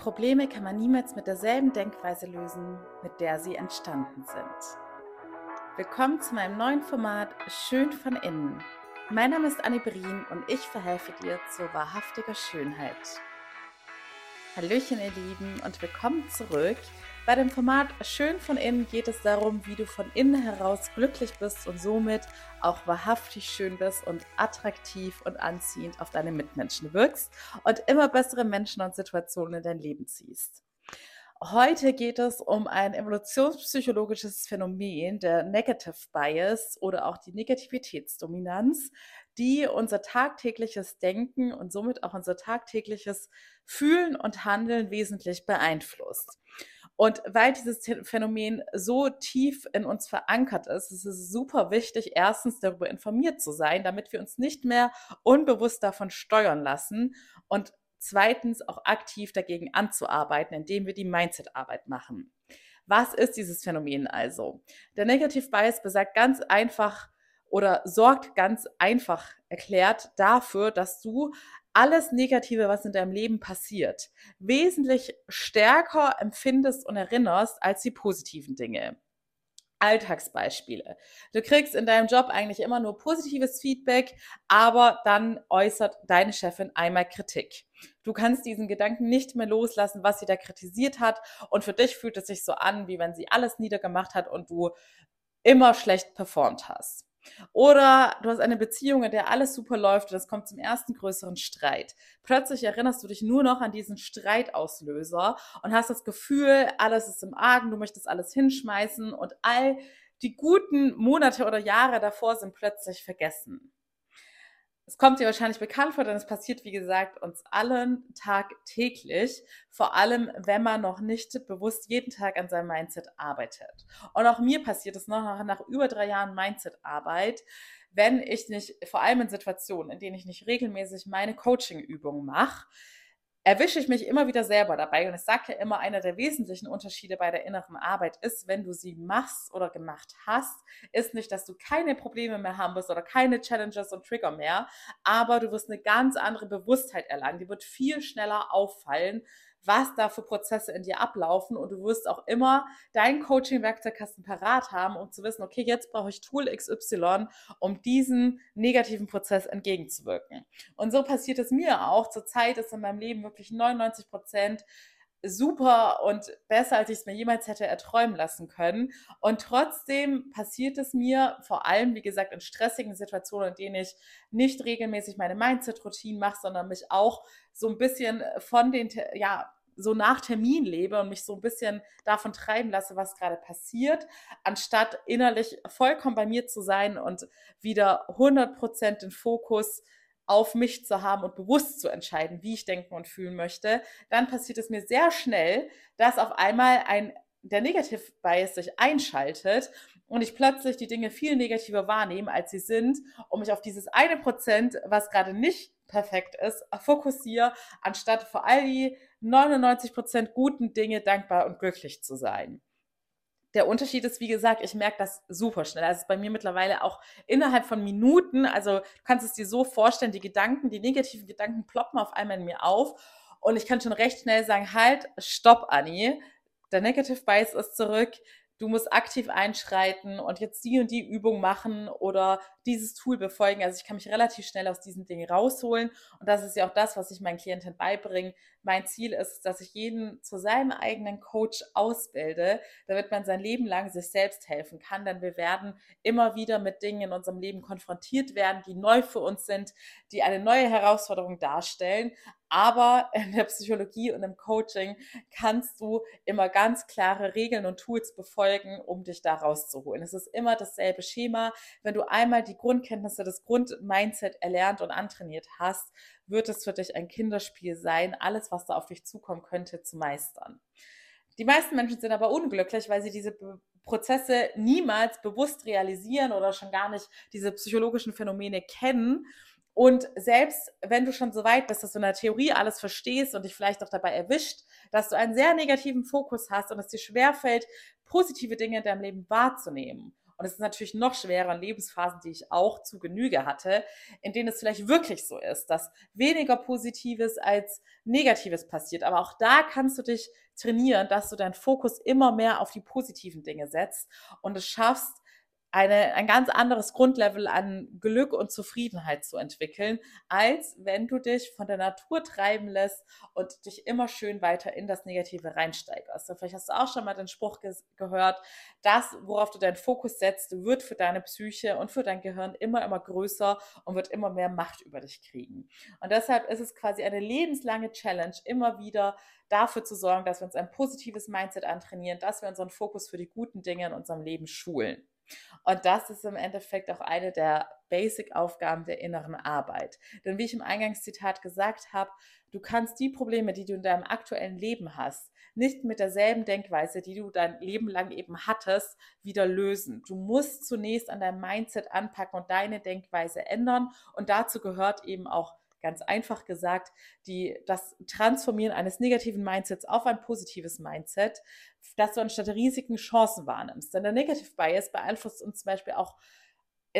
Probleme kann man niemals mit derselben Denkweise lösen, mit der sie entstanden sind. Willkommen zu meinem neuen Format Schön von innen. Mein Name ist Annie Berin und ich verhelfe dir zur wahrhaftiger Schönheit. Hallöchen ihr Lieben und willkommen zurück. Bei dem Format Schön von innen geht es darum, wie du von innen heraus glücklich bist und somit auch wahrhaftig schön bist und attraktiv und anziehend auf deine Mitmenschen wirkst und immer bessere Menschen und Situationen in dein Leben ziehst. Heute geht es um ein evolutionspsychologisches Phänomen, der Negative Bias oder auch die Negativitätsdominanz, die unser tagtägliches Denken und somit auch unser tagtägliches Fühlen und Handeln wesentlich beeinflusst. Und weil dieses Phänomen so tief in uns verankert ist, ist es super wichtig, erstens darüber informiert zu sein, damit wir uns nicht mehr unbewusst davon steuern lassen und zweitens auch aktiv dagegen anzuarbeiten, indem wir die Mindset-Arbeit machen. Was ist dieses Phänomen also? Der Negative Bias besagt ganz einfach oder sorgt ganz einfach erklärt dafür, dass du alles Negative, was in deinem Leben passiert, wesentlich stärker empfindest und erinnerst als die positiven Dinge. Alltagsbeispiele. Du kriegst in deinem Job eigentlich immer nur positives Feedback, aber dann äußert deine Chefin einmal Kritik. Du kannst diesen Gedanken nicht mehr loslassen, was sie da kritisiert hat. Und für dich fühlt es sich so an, wie wenn sie alles niedergemacht hat und du immer schlecht performt hast. Oder du hast eine Beziehung, in der alles super läuft und es kommt zum ersten größeren Streit. Plötzlich erinnerst du dich nur noch an diesen Streitauslöser und hast das Gefühl, alles ist im Argen, du möchtest alles hinschmeißen und all die guten Monate oder Jahre davor sind plötzlich vergessen. Es kommt dir wahrscheinlich bekannt vor, denn es passiert, wie gesagt, uns allen tagtäglich, vor allem wenn man noch nicht bewusst jeden Tag an seinem Mindset arbeitet. Und auch mir passiert es noch nach, nach über drei Jahren Mindset-Arbeit, wenn ich nicht, vor allem in Situationen, in denen ich nicht regelmäßig meine Coaching-Übungen mache, erwische ich mich immer wieder selber dabei. Und ich sage ja immer, einer der wesentlichen Unterschiede bei der inneren Arbeit ist, wenn du sie machst oder gemacht hast, ist nicht, dass du keine Probleme mehr haben wirst oder keine Challenges und Trigger mehr, aber du wirst eine ganz andere Bewusstheit erlangen. Die wird viel schneller auffallen, was da für Prozesse in dir ablaufen und du wirst auch immer deinen Coaching-Werkzeugkasten parat haben, um zu wissen, okay, jetzt brauche ich Tool XY, um diesen negativen Prozess entgegenzuwirken. Und so passiert es mir auch. Zurzeit ist in meinem Leben wirklich 99 Prozent super und besser, als ich es mir jemals hätte erträumen lassen können. Und trotzdem passiert es mir vor allem, wie gesagt, in stressigen Situationen, in denen ich nicht regelmäßig meine Mindset-Routinen mache, sondern mich auch so ein bisschen von den, ja, so nach Termin lebe und mich so ein bisschen davon treiben lasse, was gerade passiert, anstatt innerlich vollkommen bei mir zu sein und wieder 100% den Fokus auf mich zu haben und bewusst zu entscheiden, wie ich denken und fühlen möchte, dann passiert es mir sehr schnell, dass auf einmal ein der Negative Bias sich einschaltet und ich plötzlich die Dinge viel negativer wahrnehme, als sie sind, und mich auf dieses eine Prozent, was gerade nicht perfekt ist, fokussiere, anstatt vor all die 99 Prozent guten Dinge dankbar und glücklich zu sein. Der Unterschied ist, wie gesagt, ich merke das super schnell. Also bei mir mittlerweile auch innerhalb von Minuten. Also du kannst es dir so vorstellen, die Gedanken, die negativen Gedanken ploppen auf einmal in mir auf. Und ich kann schon recht schnell sagen, halt, stopp, Anni. Der Negative Bias ist zurück du musst aktiv einschreiten und jetzt die und die Übung machen oder dieses Tool befolgen. Also ich kann mich relativ schnell aus diesen Dingen rausholen und das ist ja auch das, was ich meinen Klienten beibringe. Mein Ziel ist, dass ich jeden zu seinem eigenen Coach ausbilde, damit man sein Leben lang sich selbst helfen kann, denn wir werden immer wieder mit Dingen in unserem Leben konfrontiert werden, die neu für uns sind, die eine neue Herausforderung darstellen, aber in der Psychologie und im Coaching kannst du immer ganz klare Regeln und Tools befolgen, um dich da rauszuholen. Es ist immer dasselbe Schema. Wenn du einmal die Grundkenntnisse des Grundmindset erlernt und antrainiert hast, wird es für dich ein Kinderspiel sein, alles, was da auf dich zukommen könnte, zu meistern. Die meisten Menschen sind aber unglücklich, weil sie diese Prozesse niemals bewusst realisieren oder schon gar nicht diese psychologischen Phänomene kennen und selbst wenn du schon so weit bist, dass du in der Theorie alles verstehst und dich vielleicht auch dabei erwischt, dass du einen sehr negativen Fokus hast und es dir schwerfällt, positive Dinge in deinem Leben wahrzunehmen Und es ist natürlich noch schwerer in Lebensphasen, die ich auch zu Genüge hatte, in denen es vielleicht wirklich so ist, dass weniger Positives als Negatives passiert. Aber auch da kannst du dich trainieren, dass du deinen Fokus immer mehr auf die positiven Dinge setzt und es schaffst, eine, ein ganz anderes Grundlevel an Glück und Zufriedenheit zu entwickeln, als wenn du dich von der Natur treiben lässt und dich immer schön weiter in das Negative reinsteigerst. Und vielleicht hast du auch schon mal den Spruch gehört, das, worauf du deinen Fokus setzt, wird für deine Psyche und für dein Gehirn immer, immer größer und wird immer mehr Macht über dich kriegen. Und deshalb ist es quasi eine lebenslange Challenge, immer wieder dafür zu sorgen, dass wir uns ein positives Mindset antrainieren, dass wir unseren Fokus für die guten Dinge in unserem Leben schulen. Und das ist im Endeffekt auch eine der Basic-Aufgaben der inneren Arbeit. Denn wie ich im Eingangszitat gesagt habe, du kannst die Probleme, die du in deinem aktuellen Leben hast, nicht mit derselben Denkweise, die du dein Leben lang eben hattest, wieder lösen. Du musst zunächst an deinem Mindset anpacken und deine Denkweise ändern. Und dazu gehört eben auch ganz einfach gesagt, die, das Transformieren eines negativen Mindsets auf ein positives Mindset, dass du anstatt Risiken Chancen wahrnimmst. Denn der Negative Bias beeinflusst uns zum Beispiel auch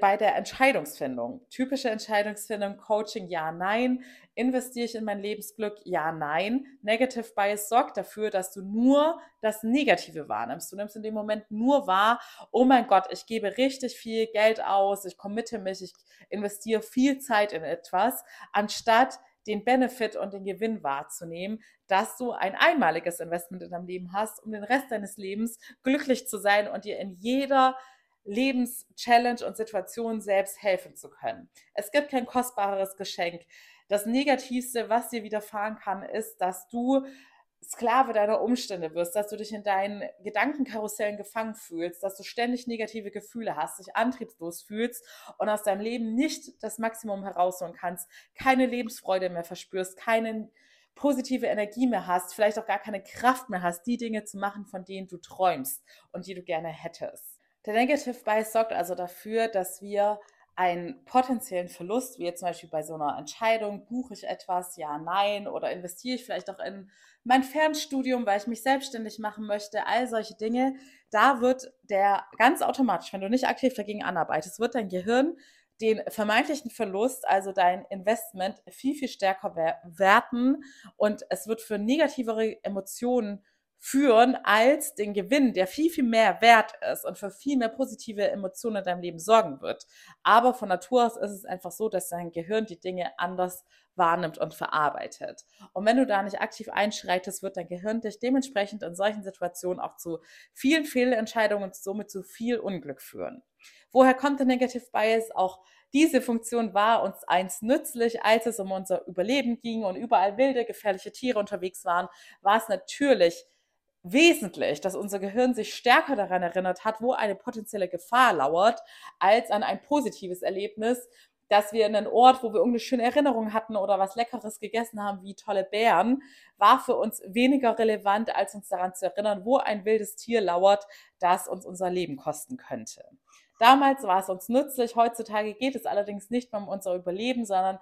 bei der Entscheidungsfindung. Typische Entscheidungsfindung, Coaching, ja, nein. Investiere ich in mein Lebensglück? Ja, nein. Negative Bias sorgt dafür, dass du nur das Negative wahrnimmst. Du nimmst in dem Moment nur wahr, oh mein Gott, ich gebe richtig viel Geld aus, ich committe mich, ich investiere viel Zeit in etwas, anstatt den Benefit und den Gewinn wahrzunehmen, dass du ein einmaliges Investment in deinem Leben hast, um den Rest deines Lebens glücklich zu sein und dir in jeder Lebenschallenge und Situation selbst helfen zu können. Es gibt kein kostbareres Geschenk. Das Negativste, was dir widerfahren kann, ist, dass du Sklave deiner Umstände wirst, dass du dich in deinen Gedankenkarussellen gefangen fühlst, dass du ständig negative Gefühle hast, dich antriebslos fühlst und aus deinem Leben nicht das Maximum herausholen kannst, keine Lebensfreude mehr verspürst, keine positive Energie mehr hast, vielleicht auch gar keine Kraft mehr hast, die Dinge zu machen, von denen du träumst und die du gerne hättest. Der Negative Bias sorgt also dafür, dass wir einen potenziellen Verlust, wie jetzt zum Beispiel bei so einer Entscheidung, buche ich etwas, ja, nein, oder investiere ich vielleicht auch in mein Fernstudium, weil ich mich selbstständig machen möchte, all solche Dinge, da wird der ganz automatisch, wenn du nicht aktiv dagegen anarbeitest, wird dein Gehirn den vermeintlichen Verlust, also dein Investment, viel, viel stärker werten. Und es wird für negativere Emotionen führen als den Gewinn, der viel, viel mehr wert ist und für viel mehr positive Emotionen in deinem Leben sorgen wird. Aber von Natur aus ist es einfach so, dass dein Gehirn die Dinge anders wahrnimmt und verarbeitet. Und wenn du da nicht aktiv einschreitest, wird dein Gehirn dich dementsprechend in solchen Situationen auch zu vielen Fehlentscheidungen und somit zu viel Unglück führen. Woher kommt der Negative Bias? Auch diese Funktion war uns einst nützlich, als es um unser Überleben ging und überall wilde, gefährliche Tiere unterwegs waren, war es natürlich wesentlich, dass unser Gehirn sich stärker daran erinnert hat, wo eine potenzielle Gefahr lauert, als an ein positives Erlebnis, dass wir in einen Ort, wo wir irgendeine schöne Erinnerung hatten oder was Leckeres gegessen haben, wie tolle Bären, war für uns weniger relevant, als uns daran zu erinnern, wo ein wildes Tier lauert, das uns unser Leben kosten könnte. Damals war es uns nützlich, heutzutage geht es allerdings nicht mehr um unser Überleben, sondern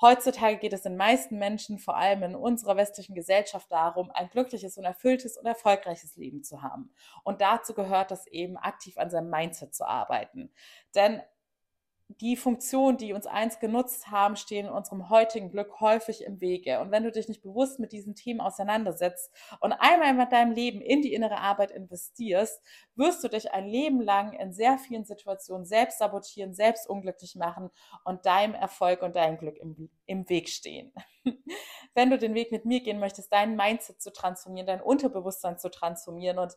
Heutzutage geht es den meisten Menschen, vor allem in unserer westlichen Gesellschaft, darum, ein glückliches und erfülltes und erfolgreiches Leben zu haben. Und dazu gehört es eben, aktiv an seinem Mindset zu arbeiten. Denn die Funktionen, die uns einst genutzt haben, stehen unserem heutigen Glück häufig im Wege. Und wenn du dich nicht bewusst mit diesen Themen auseinandersetzt und einmal mit deinem Leben in die innere Arbeit investierst, wirst du dich ein Leben lang in sehr vielen Situationen selbst sabotieren, selbst unglücklich machen und deinem Erfolg und deinem Glück im, im Weg stehen. wenn du den Weg mit mir gehen möchtest, dein Mindset zu transformieren, dein Unterbewusstsein zu transformieren und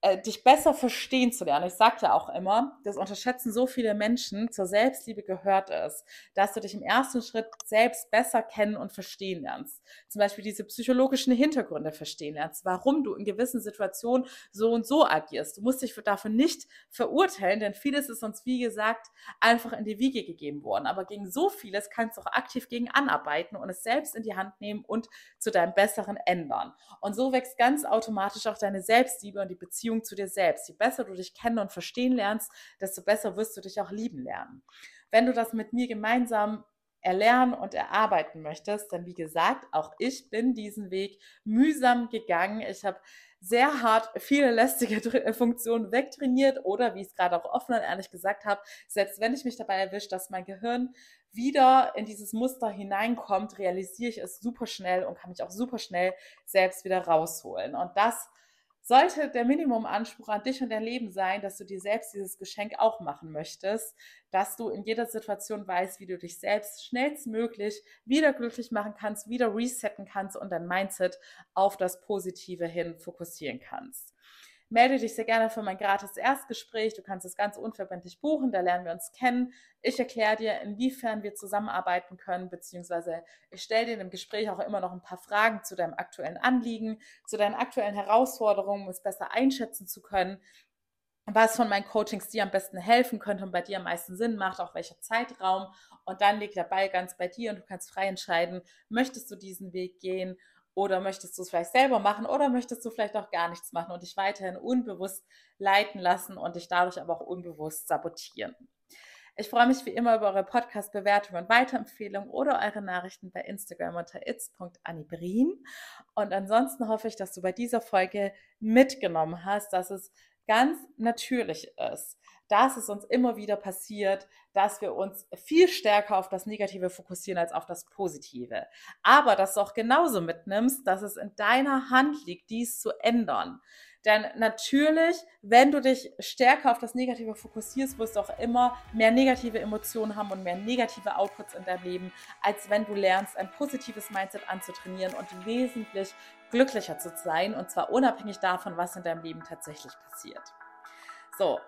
äh, dich besser verstehen zu lernen. Ich sage ja auch immer, das unterschätzen so viele Menschen, zur Selbstliebe gehört es, dass du dich im ersten Schritt selbst besser kennen und verstehen lernst. Zum Beispiel diese psychologischen Hintergründe verstehen lernst, warum du in gewissen Situationen so und so agierst. Du musst dich dafür nicht verurteilen, denn vieles ist uns, wie gesagt, einfach in die Wiege gegeben worden. Aber gegen so vieles kannst du auch aktiv gegen anarbeiten und es selbst in die Hand nehmen und zu deinem Besseren ändern. Und so wächst ganz automatisch auch deine Selbstliebe und die Beziehung Beziehung zu dir selbst. Je besser du dich kennen und verstehen lernst, desto besser wirst du dich auch lieben lernen. Wenn du das mit mir gemeinsam erlernen und erarbeiten möchtest. Denn wie gesagt, auch ich bin diesen Weg mühsam gegangen. Ich habe sehr hart viele lästige äh, Funktionen wegtrainiert oder wie ich es gerade auch offen und ehrlich gesagt habe, selbst wenn ich mich dabei erwische, dass mein Gehirn wieder in dieses Muster hineinkommt, realisiere ich es super schnell und kann mich auch super schnell selbst wieder rausholen. Und das sollte der Minimumanspruch an dich und dein Leben sein, dass du dir selbst dieses Geschenk auch machen möchtest, dass du in jeder Situation weißt, wie du dich selbst schnellstmöglich wieder glücklich machen kannst, wieder resetten kannst und dein Mindset auf das Positive hin fokussieren kannst melde dich sehr gerne für mein gratis Erstgespräch. Du kannst es ganz unverbindlich buchen, da lernen wir uns kennen. Ich erkläre dir, inwiefern wir zusammenarbeiten können, beziehungsweise ich stelle dir dem Gespräch auch immer noch ein paar Fragen zu deinem aktuellen Anliegen, zu deinen aktuellen Herausforderungen, um es besser einschätzen zu können was von meinen Coachings dir am besten helfen könnte und bei dir am meisten Sinn macht, auch welcher Zeitraum. Und dann liegt der Ball ganz bei dir und du kannst frei entscheiden, möchtest du diesen Weg gehen oder möchtest du es vielleicht selber machen oder möchtest du vielleicht auch gar nichts machen und dich weiterhin unbewusst leiten lassen und dich dadurch aber auch unbewusst sabotieren. Ich freue mich wie immer über eure Podcast-Bewertungen und Weiterempfehlungen oder eure Nachrichten bei Instagram unter its.annibrin. Und ansonsten hoffe ich, dass du bei dieser Folge mitgenommen hast, dass es ganz natürlich ist, dass es uns immer wieder passiert, dass wir uns viel stärker auf das Negative fokussieren als auf das Positive. Aber dass du auch genauso mitnimmst, dass es in deiner Hand liegt, dies zu ändern. Denn natürlich, wenn du dich stärker auf das Negative fokussierst, wirst du auch immer mehr negative Emotionen haben und mehr negative Outputs in deinem Leben, als wenn du lernst, ein positives Mindset anzutrainieren und wesentlich glücklicher zu sein. Und zwar unabhängig davon, was in deinem Leben tatsächlich passiert. So,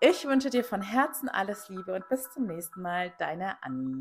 ich wünsche dir von Herzen alles Liebe und bis zum nächsten Mal, deine Annie.